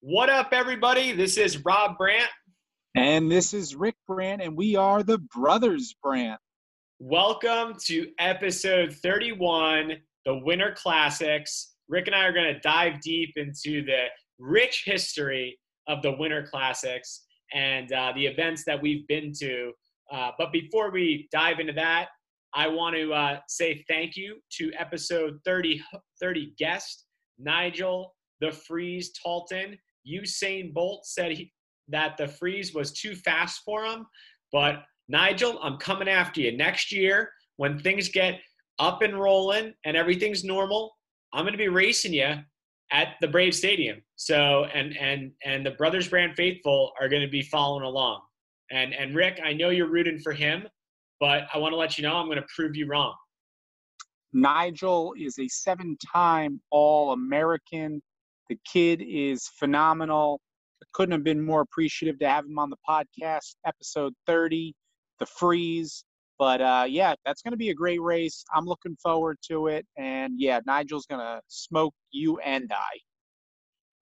What up, everybody? This is Rob Brandt. And this is Rick Brandt, and we are the Brothers Brandt. Welcome to episode 31, the Winter Classics. Rick and I are going to dive deep into the rich history of the Winter Classics and uh, the events that we've been to. Uh, but before we dive into that, I want to uh, say thank you to episode 30, 30 guest, Nigel the Freeze Talton. Usain Bolt said he, that the freeze was too fast for him. But Nigel, I'm coming after you next year when things get up and rolling and everything's normal. I'm going to be racing you at the Brave Stadium. So and and and the Brothers Brandt faithful are going to be following along. And and Rick, I know you're rooting for him, but I want to let you know I'm going to prove you wrong. Nigel is a seven time All American. The kid is phenomenal. I couldn't have been more appreciative to have him on the podcast, episode 30, The Freeze. But uh, yeah, that's going to be a great race. I'm looking forward to it. And yeah, Nigel's going to smoke you and I.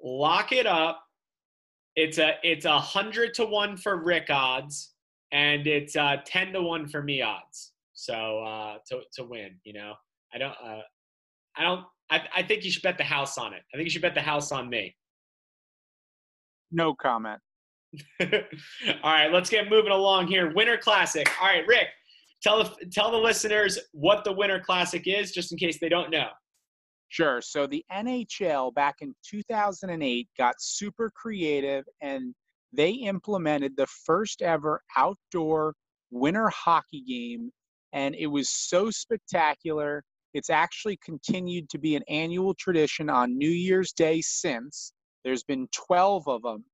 Lock it up. It's a it's a hundred to one for Rick odds, and it's uh, ten to one for me odds. So uh, to to win, you know, I don't uh, I don't I, I think you should bet the house on it. I think you should bet the house on me. No comment. All right, let's get moving along here. Winter Classic. All right, Rick, tell the, tell the listeners what the Winter Classic is, just in case they don't know. Sure. So the NHL back in 2008 got super creative and they implemented the first ever outdoor winter hockey game. And it was so spectacular. It's actually continued to be an annual tradition on New Year's Day since. There's been 12 of them.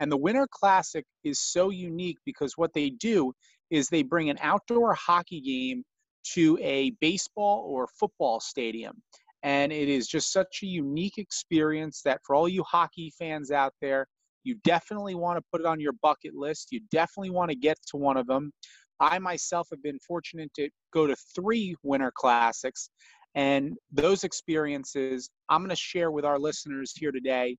And the Winter Classic is so unique because what they do is they bring an outdoor hockey game to a baseball or football stadium. And it is just such a unique experience that for all you hockey fans out there, you definitely want to put it on your bucket list. You definitely want to get to one of them. I myself have been fortunate to go to three Winter Classics, and those experiences I'm going to share with our listeners here today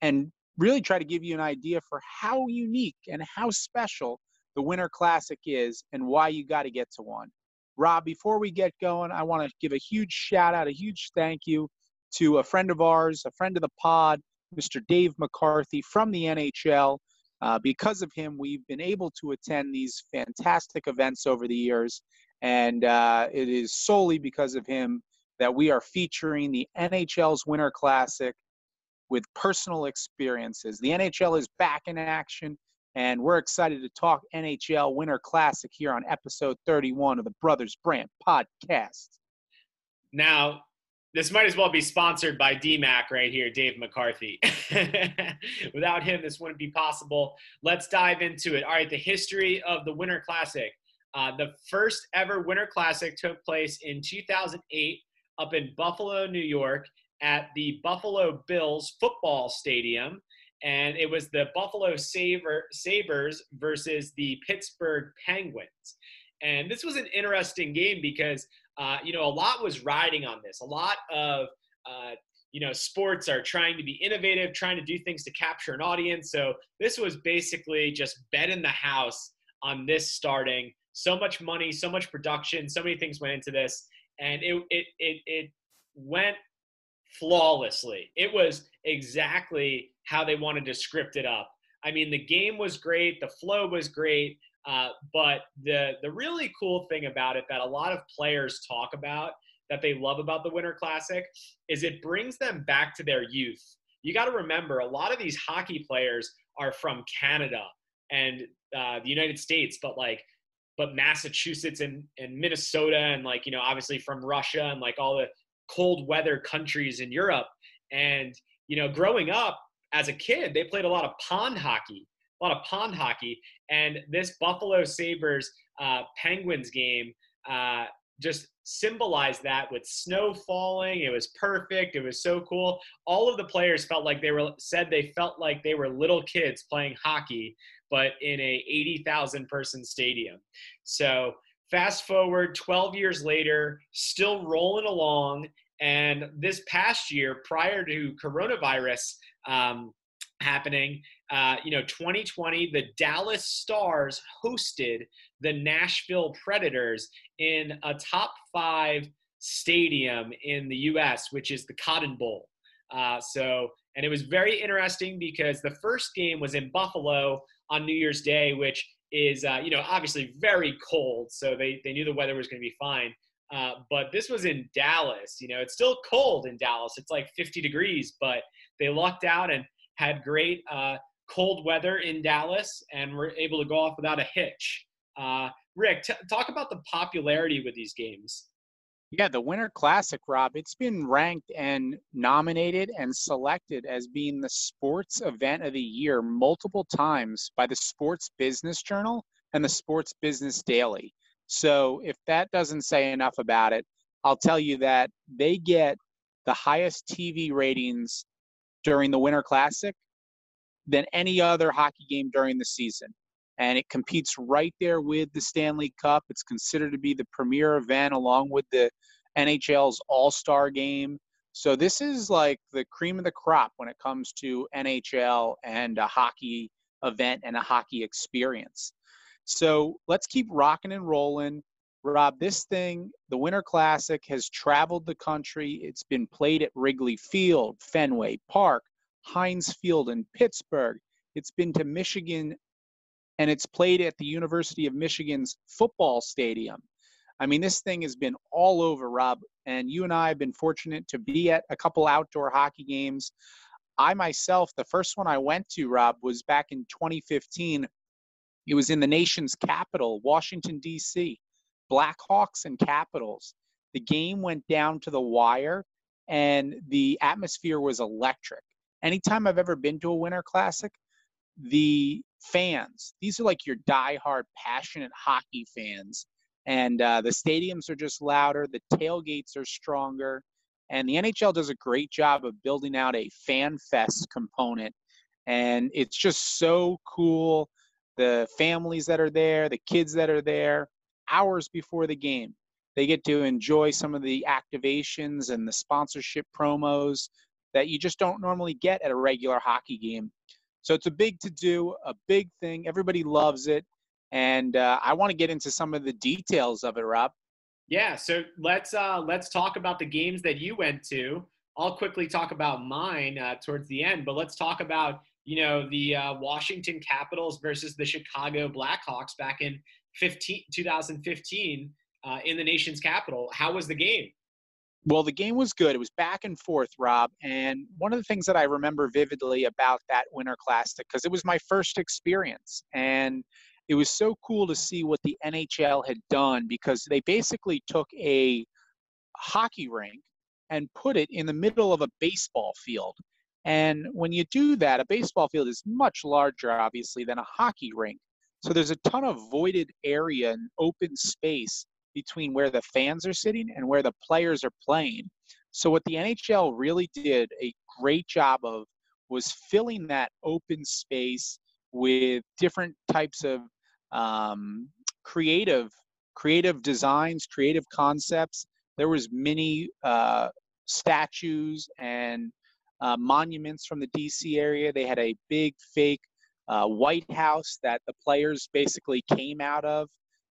and really try to give you an idea for how unique and how special the Winter Classic is and why you got to get to one. Rob, before we get going, I want to give a huge shout out, a huge thank you to a friend of ours, a friend of the pod, Mr. Dave McCarthy from the NHL. Uh, because of him, we've been able to attend these fantastic events over the years. And uh, it is solely because of him that we are featuring the NHL's Winter Classic with personal experiences. The NHL is back in action, and we're excited to talk NHL Winter Classic here on episode 31 of the Brothers Brandt podcast. Now, this might as well be sponsored by DMAC right here, Dave McCarthy. Without him, this wouldn't be possible. Let's dive into it. All right, the history of the Winter Classic. Uh, the first ever Winter Classic took place in 2008 up in Buffalo, New York. at the Buffalo Bills football stadium. And it was the Buffalo Saber, Sabres versus the Pittsburgh Penguins. And this was an interesting game because, uh, you know, a lot was riding on this. A lot of, uh, you know, sports are trying to be innovative, trying to do things to capture an audience. So this was basically just bet in the house on this starting. So much money, so much production, so many things went into this, and it it it, it went flawlessly. It was exactly how they wanted to script it up. I mean, the game was great, the flow was great, uh, but the the really cool thing about it that a lot of players talk about that they love about the Winter Classic is it brings them back to their youth. You got to remember, a lot of these hockey players are from Canada and uh, the United States, but like, but Massachusetts and, and Minnesota and like, you know, obviously from Russia and like all the cold weather countries in Europe. And, you know, growing up as a kid, they played a lot of pond hockey, a lot of pond hockey. And this Buffalo Sabres uh, Penguins game uh, just symbolized that with snow falling. It was perfect. It was so cool. All of the players felt like they were said they felt like they were little kids playing hockey, but in a 80,000 person stadium. So fast forward 12 years later, still rolling along. And this past year, prior to coronavirus um, happening, uh, you know, 2020, the Dallas Stars hosted the Nashville Predators in a top five stadium in the U.S., which is the Cotton Bowl. Uh, so, and it was very interesting because the first game was in Buffalo on New Year's Day, which is, uh, you know, obviously very cold. So they, they knew the weather was going to be fine. Uh, but this was in Dallas. You know, it's still cold in Dallas. It's like 50 degrees, but they lucked out and had great uh, cold weather in Dallas and were able to go off without a hitch. Uh, Rick, t- talk about the popularity with these games. Yeah, the Winter Classic, Rob, it's been ranked and nominated and selected as being the sports event of the year multiple times by the Sports Business Journal and the Sports Business Daily. So if that doesn't say enough about it, I'll tell you that they get the highest TV ratings during the Winter Classic than any other hockey game during the season and it competes right there with the Stanley Cup. It's considered to be the premier event along with the NHL's All Star game. So this is like the cream of the crop when it comes to NHL and a hockey event and a hockey experience. So let's keep rocking and rolling. Rob, this thing, the Winter Classic, has traveled the country. It's been played at Wrigley Field, Fenway Park, Heinz Field in Pittsburgh. It's been to Michigan and it's played at the University of Michigan's football stadium. I mean, this thing has been all over, Rob, and you and I have been fortunate to be at a couple outdoor hockey games. I myself, the first one I went to, Rob, was back in 2015. It was in the nation's capital, Washington, D.C., Blackhawks and Capitals. The game went down to the wire, and the atmosphere was electric. Anytime I've ever been to a Winter Classic, the fans. These are like your die-hard, passionate hockey fans. And uh, the stadiums are just louder, the tailgates are stronger. And the NHL does a great job of building out a fan fest component. And it's just so cool. The families that are there, the kids that are there, hours before the game, they get to enjoy some of the activations and the sponsorship promos that you just don't normally get at a regular hockey game. So it's a big to do, a big thing. Everybody loves it. And uh, I want to get into some of the details of it, Rob. Yeah, so let's uh, let's talk about the games that you went to. I'll quickly talk about mine uh, towards the end, but let's talk about you know the uh, Washington Capitals versus the Chicago Blackhawks back in 15, 2015 uh, in the nation's capital. How was the game? Well, the game was good. It was back and forth, Rob. And one of the things that I remember vividly about that Winter Classic, because it was my first experience, and it was so cool to see what the NHL had done because they basically took a hockey rink and put it in the middle of a baseball field. And when you do that, a baseball field is much larger, obviously, than a hockey rink. So there's a ton of voided area and open space between where the fans are sitting and where the players are playing. So what the NHL really did a great job of was filling that open space with different types of um, creative creative designs, creative concepts. There was many uh, statues and uh, monuments from the DC area. They had a big fake uh, White House that the players basically came out of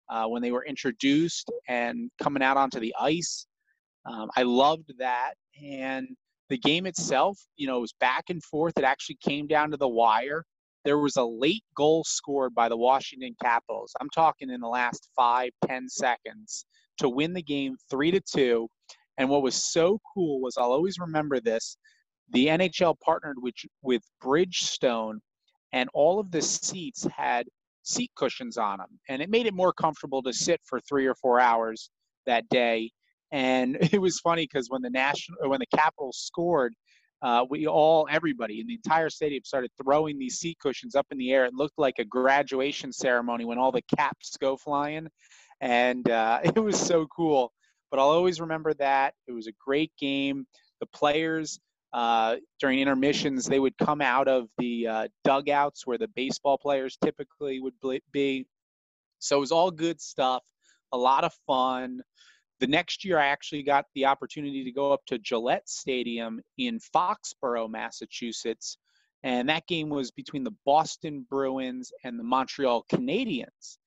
uh, when they were introduced and coming out onto the ice. Um, I loved that. And the game itself, you know, it was back and forth. It actually came down to the wire. There was a late goal scored by the Washington Capitals. I'm talking in the last five, ten seconds to win the game three to two. And what was so cool was I'll always remember this. The NHL partnered with, with Bridgestone, and all of the seats had seat cushions on them, and it made it more comfortable to sit for three or four hours that day. And it was funny because when the national, when the Capitals scored, uh, we all, everybody in the entire stadium started throwing these seat cushions up in the air. It looked like a graduation ceremony when all the caps go flying, and uh, it was so cool. But I'll always remember that. It was a great game. The players uh, during intermissions, they would come out of the uh, dugouts where the baseball players typically would be. So it was all good stuff, a lot of fun. The next year, I actually got the opportunity to go up to Gillette Stadium in Foxborough, Massachusetts. And that game was between the Boston Bruins and the Montreal Canadiens.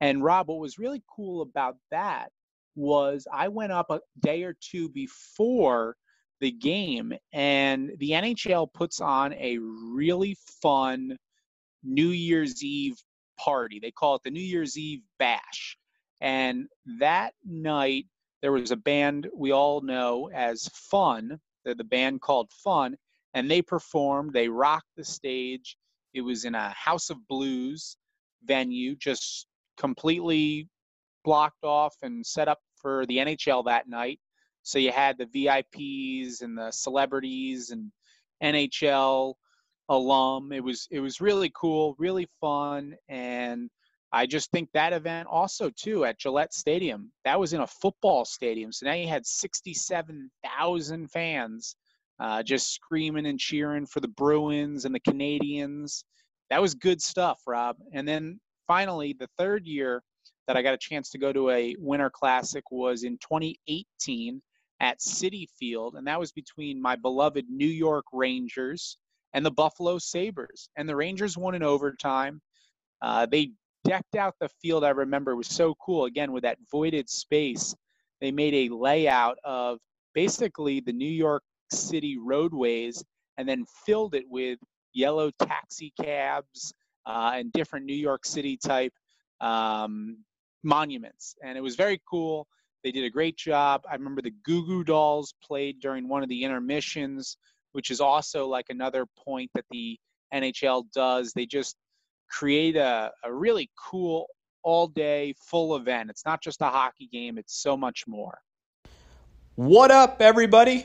And Rob, what was really cool about that was I went up a day or two before the game, and the NHL puts on a really fun New Year's Eve party. They call it the New Year's Eve Bash. And that night, there was a band we all know as Fun. They're the band called Fun, and they performed. They rocked the stage. It was in a House of Blues venue, just completely blocked off and set up for the NHL that night. So you had the VIPs and the celebrities and NHL alum. It was it was really cool, really fun, and I just think that event also too at Gillette Stadium. That was in a football stadium, so now you had sixty-seven thousand fans uh, just screaming and cheering for the Bruins and the Canadiens. That was good stuff, Rob. And then finally, the third year that I got a chance to go to a Winter Classic was in 2018 at Citi Field, and that was between my beloved New York Rangers and the Buffalo Sabres. And the Rangers won in overtime. Uh, they decked out the field. I remember it was so cool. Again, with that voided space, they made a layout of basically the New York City roadways and then filled it with yellow taxi cabs uh, and different New York City type um, monuments. And it was very cool. They did a great job. I remember the Goo Goo Dolls played during one of the intermissions, which is also like another point that the NHL does. They just create a, a really cool all day full event. It's not just a hockey game, it's so much more. What up, everybody?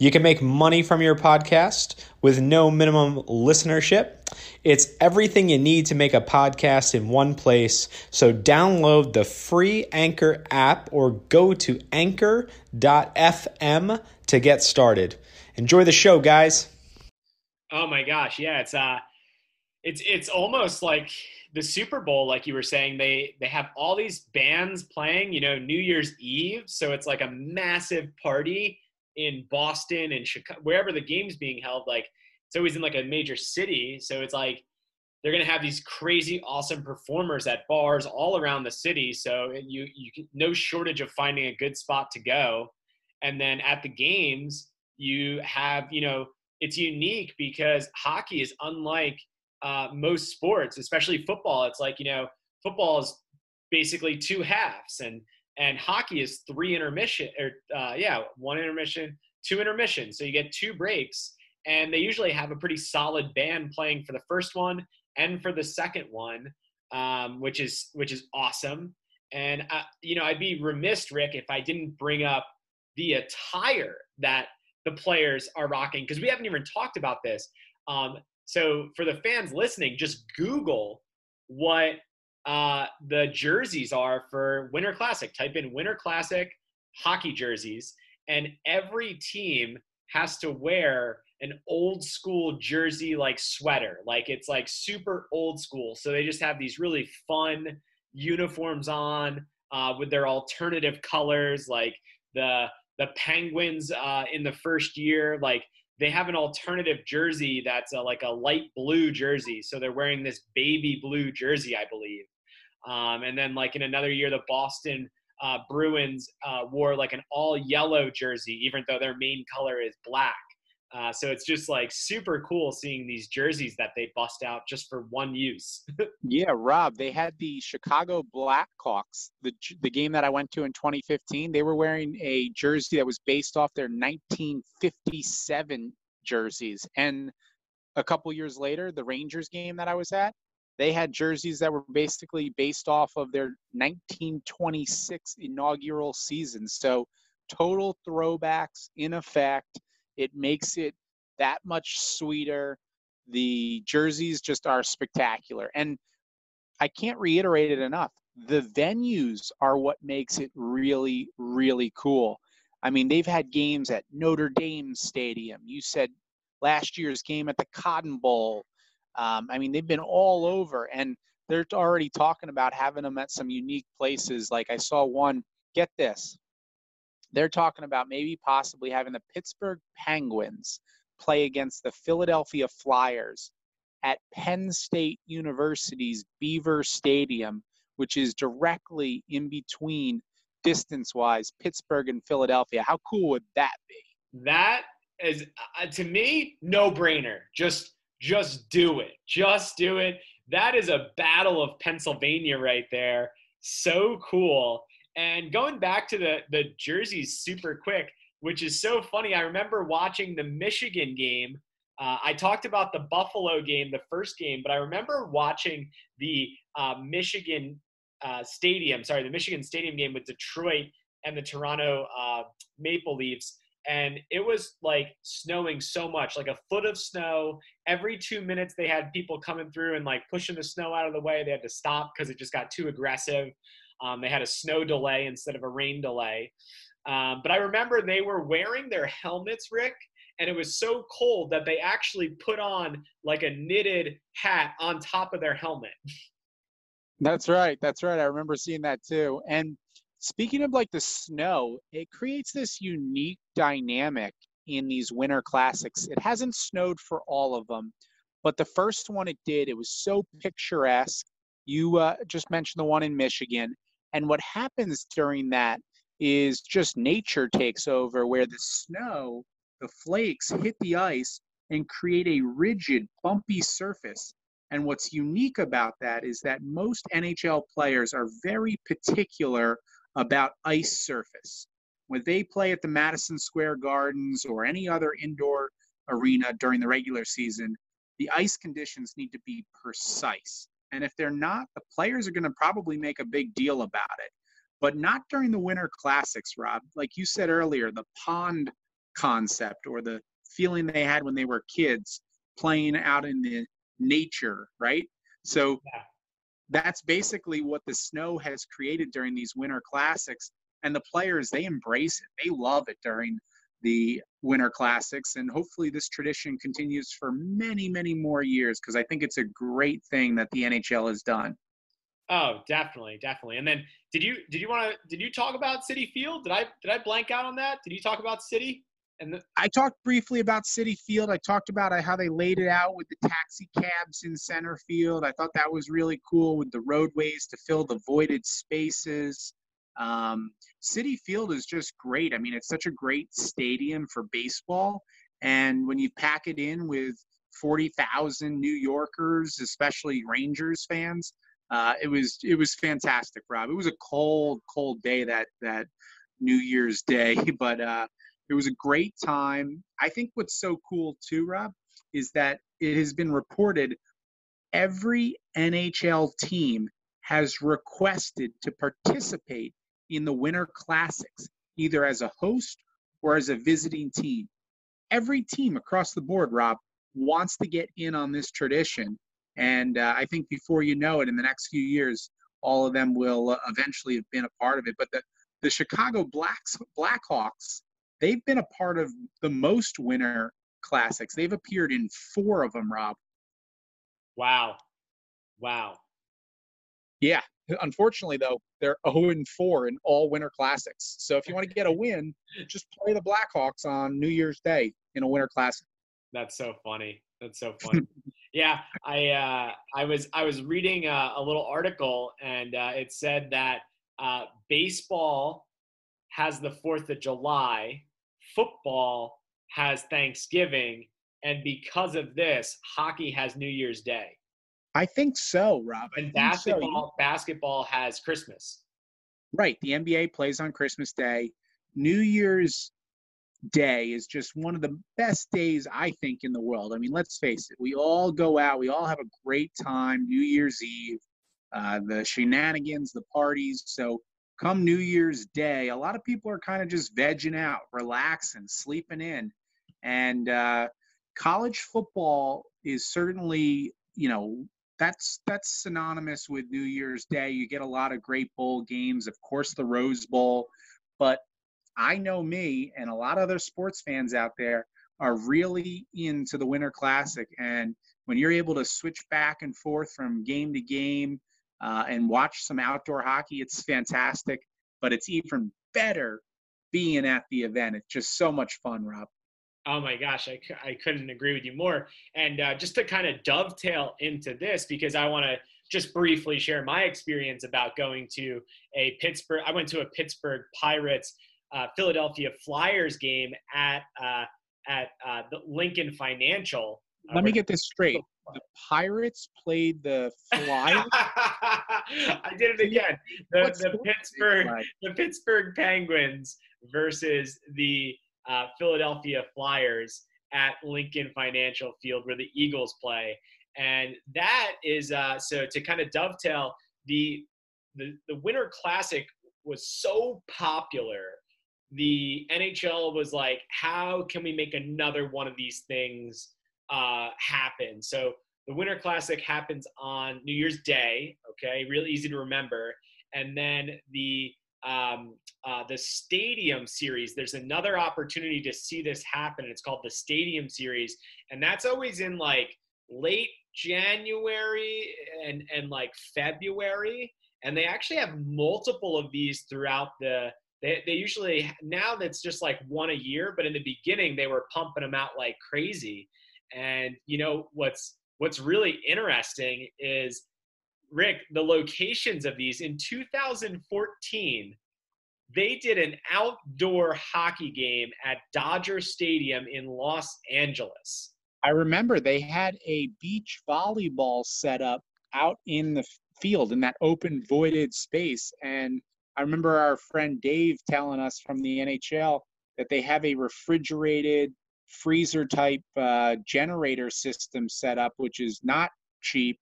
You can make money from your podcast with no minimum listenership. It's everything you need to make a podcast in one place. So download the free Anchor app or go to anchor.fm to get started. Enjoy the show, guys. Oh my gosh, yeah, it's uh it's it's almost like the Super Bowl, like you were saying, they they have all these bands playing, you know, New Year's Eve, so it's like a massive party in Boston and Chicago, wherever the game's being held, like it's always in like a major city. So it's like they're gonna have these crazy, awesome performers at bars all around the city. So you you can, no shortage of finding a good spot to go. And then at the games, you have you know it's unique because hockey is unlike uh, most sports, especially football. It's like you know football is basically two halves and and hockey is three intermission or uh, yeah one intermission two intermissions. So you get two breaks, and they usually have a pretty solid band playing for the first one and for the second one, um, which is which is awesome. And uh, you know, I'd be remiss, Rick, if I didn't bring up the attire that the players are rocking because we haven't even talked about this. Um, so for the fans listening, just Google what uh, the jerseys are for Winter Classic. Type in Winter Classic hockey jerseys, and every team has to wear an old school jersey like sweater. Like it's like super old school. So they just have these really fun uniforms on uh, with their alternative colors, like the the Penguins uh, in the first year, like they have an alternative jersey that's a, like a light blue jersey. So they're wearing this baby blue jersey, I believe. Um, and then like in another year, the Boston uh, Bruins uh, wore like an all yellow jersey, even though their main color is black. Uh, so it's just like super cool seeing these jerseys that they bust out just for one use. yeah, Rob, they had the Chicago Blackhawks, the the game that I went to in 2015. They were wearing a jersey that was based off their 1957 jerseys, and a couple years later, the Rangers game that I was at, they had jerseys that were basically based off of their 1926 inaugural season. So total throwbacks in effect it makes it that much sweeter. The jerseys just are spectacular. And I can't reiterate it enough. The venues are what makes it really, really cool. I mean, they've had games at Notre Dame Stadium. You said last year's game at the Cotton Bowl. Um, I mean, they've been all over, and they're already talking about having them at some unique places. Like I saw one, get this, they're talking about maybe possibly having the Pittsburgh Penguins play against the Philadelphia Flyers at Penn State University's Beaver Stadium, which is directly in between distance wise Pittsburgh and Philadelphia. How cool would that be? That is uh, to me no brainer. Just just do it. Just do it. That is a battle of Pennsylvania right there. So cool. And going back to the the jerseys super quick, which is so funny. I remember watching the Michigan game. Uh, I talked about the Buffalo game, the first game, but I remember watching the uh, Michigan uh, Stadium, sorry, the Michigan Stadium game with Detroit and the Toronto uh, Maple Leafs. And it was like snowing so much, like a foot of snow. Every two minutes, they had people coming through and like pushing the snow out of the way. They had to stop because it just got too aggressive. Um, they had a snow delay instead of a rain delay. Um, but I remember they were wearing their helmets, Rick, and it was so cold that they actually put on like a knitted hat on top of their helmet. That's right. That's right. I remember seeing that too. And speaking of like the snow, it creates this unique dynamic in these winter classics. It hasn't snowed for all of them, but the first one it did, it was so picturesque. You uh, just mentioned the one in Michigan. And what happens during that is just nature takes over where the snow, the flakes hit the ice and create a rigid, bumpy surface. And what's unique about that is that most NHL players are very particular about ice surface. When they play at the Madison Square Gardens or any other indoor arena during the regular season, the ice conditions need to be precise. And if they're not, the players are going to probably make a big deal about it. But not during the Winter Classics, Rob. Like you said earlier, the pond concept or the feeling they had when they were kids playing out in the nature, right? So yeah. that's basically what the snow has created during these Winter Classics. And the players, they embrace it. They love it during the Winter Classics. And hopefully, this tradition continues for many, many more years because I think it's a great thing that the NHL has done. Oh, definitely, definitely. And then, did you did you want to did you talk about Citi Field? Did I did I blank out on that? Did you talk about Citi? And the- I talked briefly about Citi Field. I talked about uh, how they laid it out with the taxi cabs in center field. I thought that was really cool with the roadways to fill the voided spaces. Um, Citi Field is just great. I mean, it's such a great stadium for baseball. And when you pack it in with 40,000 New Yorkers, especially Rangers fans, uh, it was it was fantastic, Rob. It was a cold, cold day that that New Year's Day, but uh, It was a great time. I think what's so cool too, Rob, is that it has been reported every NHL team has requested to participate in the Winter Classics, either as a host or as a visiting team. Every team across the board, Rob, wants to get in on this tradition. And uh, I think before you know it, in the next few years, all of them will uh, eventually have been a part of it. But the, the Chicago Blacks, Blackhawks, they've been a part of the most winter classics. They've appeared in four of them, Rob. Wow. Wow. Yeah. Unfortunately, though, they're 0 and 4 in all winter classics. So if you want to get a win, just play the Blackhawks on New Year's Day in a winter classic. That's so funny. That's so funny. yeah, I uh, I was I was reading a, a little article and uh, it said that uh, baseball has the Fourth of July, football has Thanksgiving, and because of this, hockey has New Year's Day. I think so, Rob. And basketball, so. basketball has Christmas. Right. The NBA plays on Christmas Day. New Year's Day is just one of the best days I think in the world. I mean, let's face it. We all go out. We all have a great time. New Year's Eve, uh, the shenanigans, the parties. So come New Year's Day, a lot of people are kind of just vegging out, relaxing, sleeping in, and uh, college football is certainly, you know, that's that's synonymous with New Year's Day. You get a lot of great bowl games, of course, the Rose Bowl, but I know me and a lot of other sports fans out there are really into the Winter Classic, and when you're able to switch back and forth from game to game uh, and watch some outdoor hockey, it's fantastic. But it's even better being at the event. It's just so much fun, Rob. Oh my gosh, I, I couldn't agree with you more. And uh, just to kind of dovetail into this, because I want to just briefly share my experience about going to a Pittsburgh. I went to a Pittsburgh Pirates uh, Philadelphia Flyers game at uh, at uh, the Lincoln Financial. Uh, Let me get this straight. The Pirates played the Flyers. I did it again. The, the Pittsburgh the Pittsburgh Penguins versus the uh, Philadelphia Flyers at Lincoln Financial Field where the Eagles play. And that is uh, so to kind of dovetail the, the the Winter Classic was so popular. The NHL was like, how can we make another one of these things uh, happen? So the Winter Classic happens on New Year's Day. Okay, really easy to remember. And then the um, uh, the Stadium Series. There's another opportunity to see this happen. It's called the Stadium Series, and that's always in like late January and and like February. And they actually have multiple of these throughout the. They, they usually now that's just like one a year, but in the beginning they were pumping them out like crazy. And you know what's what's really interesting is Rick, the locations of these in 2014, they did an outdoor hockey game at Dodger Stadium in Los Angeles. I remember they had a beach volleyball set up out in the field in that open voided space. And I remember our friend Dave telling us from the NHL that they have a refrigerated freezer type uh, generator system set up, which is not cheap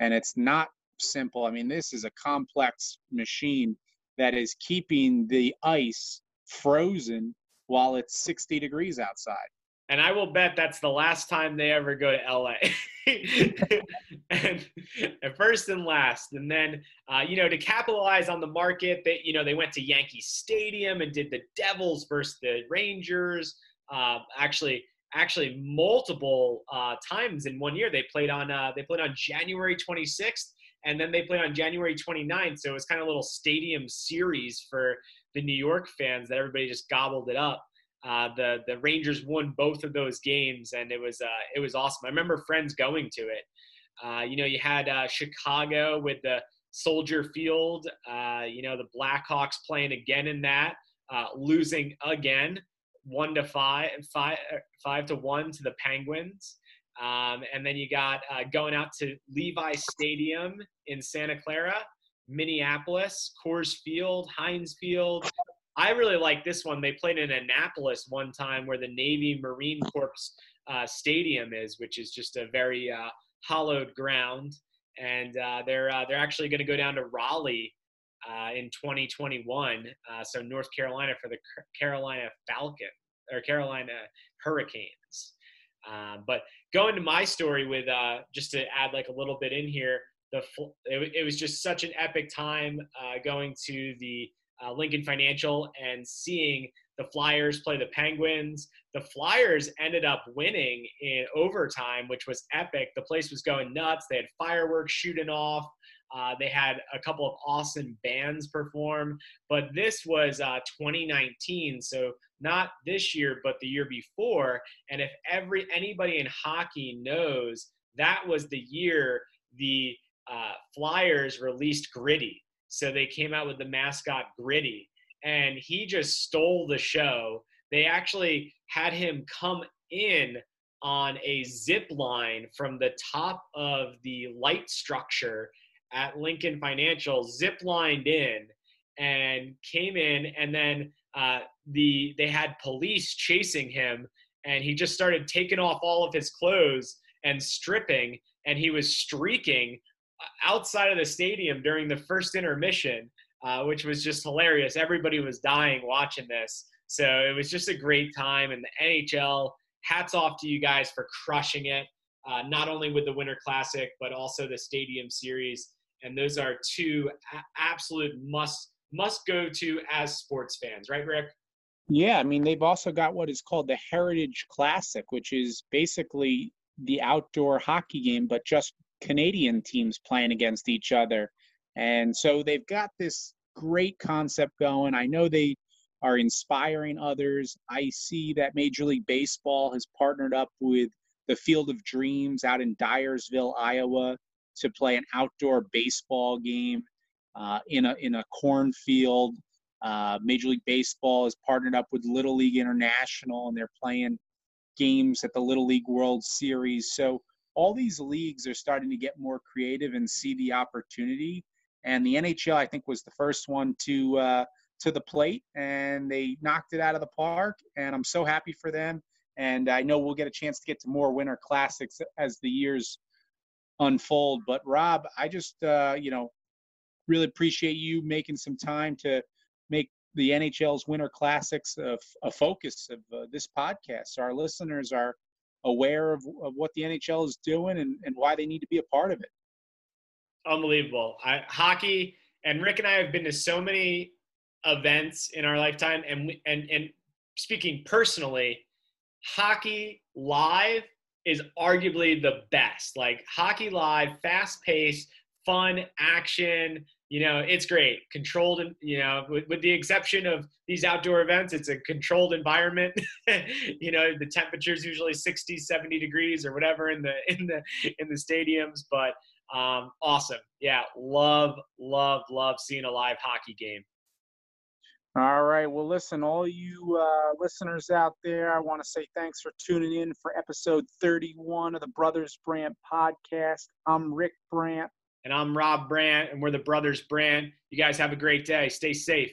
and it's not simple. I mean, this is a complex machine that is keeping the ice frozen while it's 60 degrees outside. And I will bet that's the last time they ever go to LA. and, and, first and last, and then uh, you know to capitalize on the market, they you know they went to Yankee Stadium and did the Devils versus the Rangers. Uh, actually, actually multiple uh, times in one year they played on uh, they played on January 26th and then they played on January 29th. So it was kind of a little stadium series for the New York fans that everybody just gobbled it up. Uh, the the Rangers won both of those games, and it was uh, it was awesome. I remember friends going to it. Uh, you know, you had uh, Chicago with the Soldier Field. Uh, you know, the Blackhawks playing again in that, uh, losing again, one to five, five, five to one to the Penguins. Um, and then you got uh, going out to Levi Stadium in Santa Clara, Minneapolis, Coors Field, Heinz Field, I really like this one. They played in Annapolis one time, where the Navy Marine Corps uh, Stadium is, which is just a very uh, hollowed ground. And uh, they're uh, they're actually going to go down to Raleigh uh, in 2021, uh, so North Carolina for the Carolina Falcon or Carolina Hurricanes. but going to my story with just to add like a little bit in here, the it, it was just such an epic time going to the uh, Lincoln Financial and seeing the Flyers play the Penguins. The Flyers ended up winning in overtime, which was epic. The place was going nuts. They had fireworks shooting off. Uh, they had a couple of awesome bands perform, but this was uh, 2019, so not this year, but the year before. And if every anybody in hockey knows, that was the year the uh, Flyers released Gritty. So they came out with the mascot Gritty, and he just stole the show. They actually had him come in on a zip line from the top of the light structure at Lincoln Financial, zip lined in and came in, and then uh, the they had police chasing him, and he just started taking off all of his clothes and stripping, and he was streaking outside of the stadium during the first intermission, uh, which was just hilarious. Everybody was dying watching this. So it was just a great time. And the NHL, hats off to you guys for crushing it, uh, not only with the Winter Classic, but also the Stadium Series. And those are two a- absolute must must go to as sports fans, right, Rick? Yeah, I mean they've also got what is called the Heritage Classic, which is basically the outdoor hockey game, but just Canadian teams playing against each other. And so they've got this great concept going. I know they are inspiring others. I see that Major League Baseball has partnered up with the Field of Dreams out in Dyersville, Iowa, to play an outdoor baseball game uh, in a in a cornfield. Uh, Major League Baseball has partnered up with Little League International, and they're playing games at the Little League World Series. So all these leagues are starting to get more creative and see the opportunity. And the NHL, I think, was the first one to uh, to the plate, and they knocked it out of the park. And I'm so happy for them. And I know we'll get a chance to get to more Winter Classics as the years unfold. But Rob, I just uh, you know really appreciate you making some time to make the NHL's Winter Classics a, a focus of uh, this podcast. So our listeners are aware of, of what the NHL is doing and, and why they need to be a part of it. Unbelievable. I, hockey, and Rick and I have been to so many events in our lifetime. And, and, and speaking personally, hockey live is arguably the best. Like hockey live, fast paced, fun, action, you know, it's great. Controlled, and you know, with, with the exception of these outdoor events, it's a controlled environment. you know, the temperature is usually 60, 70 degrees or whatever in the in the in the stadiums, but um, awesome. Yeah, love, love, love seeing a live hockey game. All right. Well, listen, all you uh, listeners out there, I want to say thanks for tuning in for episode 31 of the Brothers Brandt podcast. I'm Rick Brandt. And I'm Rob Brandt, and we're the Brothers Brandt. You guys have a great day. Stay safe.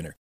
winner.